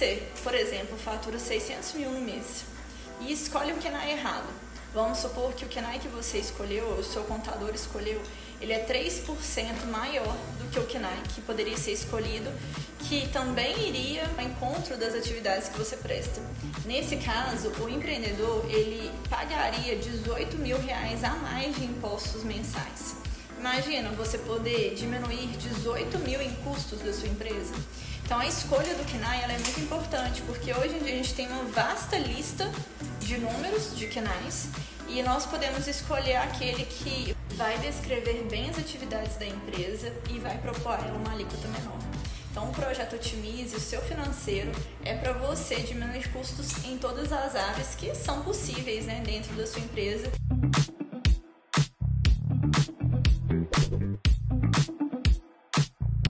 você, por exemplo, fatura 600 mil no mês e escolhe o KENAI errado, vamos supor que o KENAI que você escolheu, o seu contador escolheu, ele é 3% maior do que o KENAI que poderia ser escolhido, que também iria ao encontro das atividades que você presta. Nesse caso, o empreendedor ele pagaria 18 mil reais a mais de impostos mensais. Imagina você poder diminuir 18 mil em custos da sua empresa. Então a escolha do KNAI é muito importante, porque hoje em dia a gente tem uma vasta lista de números de KNAIs e nós podemos escolher aquele que vai descrever bem as atividades da empresa e vai propor uma alíquota menor. Então, o projeto Otimize, o seu financeiro, é para você diminuir custos em todas as áreas que são possíveis né, dentro da sua empresa.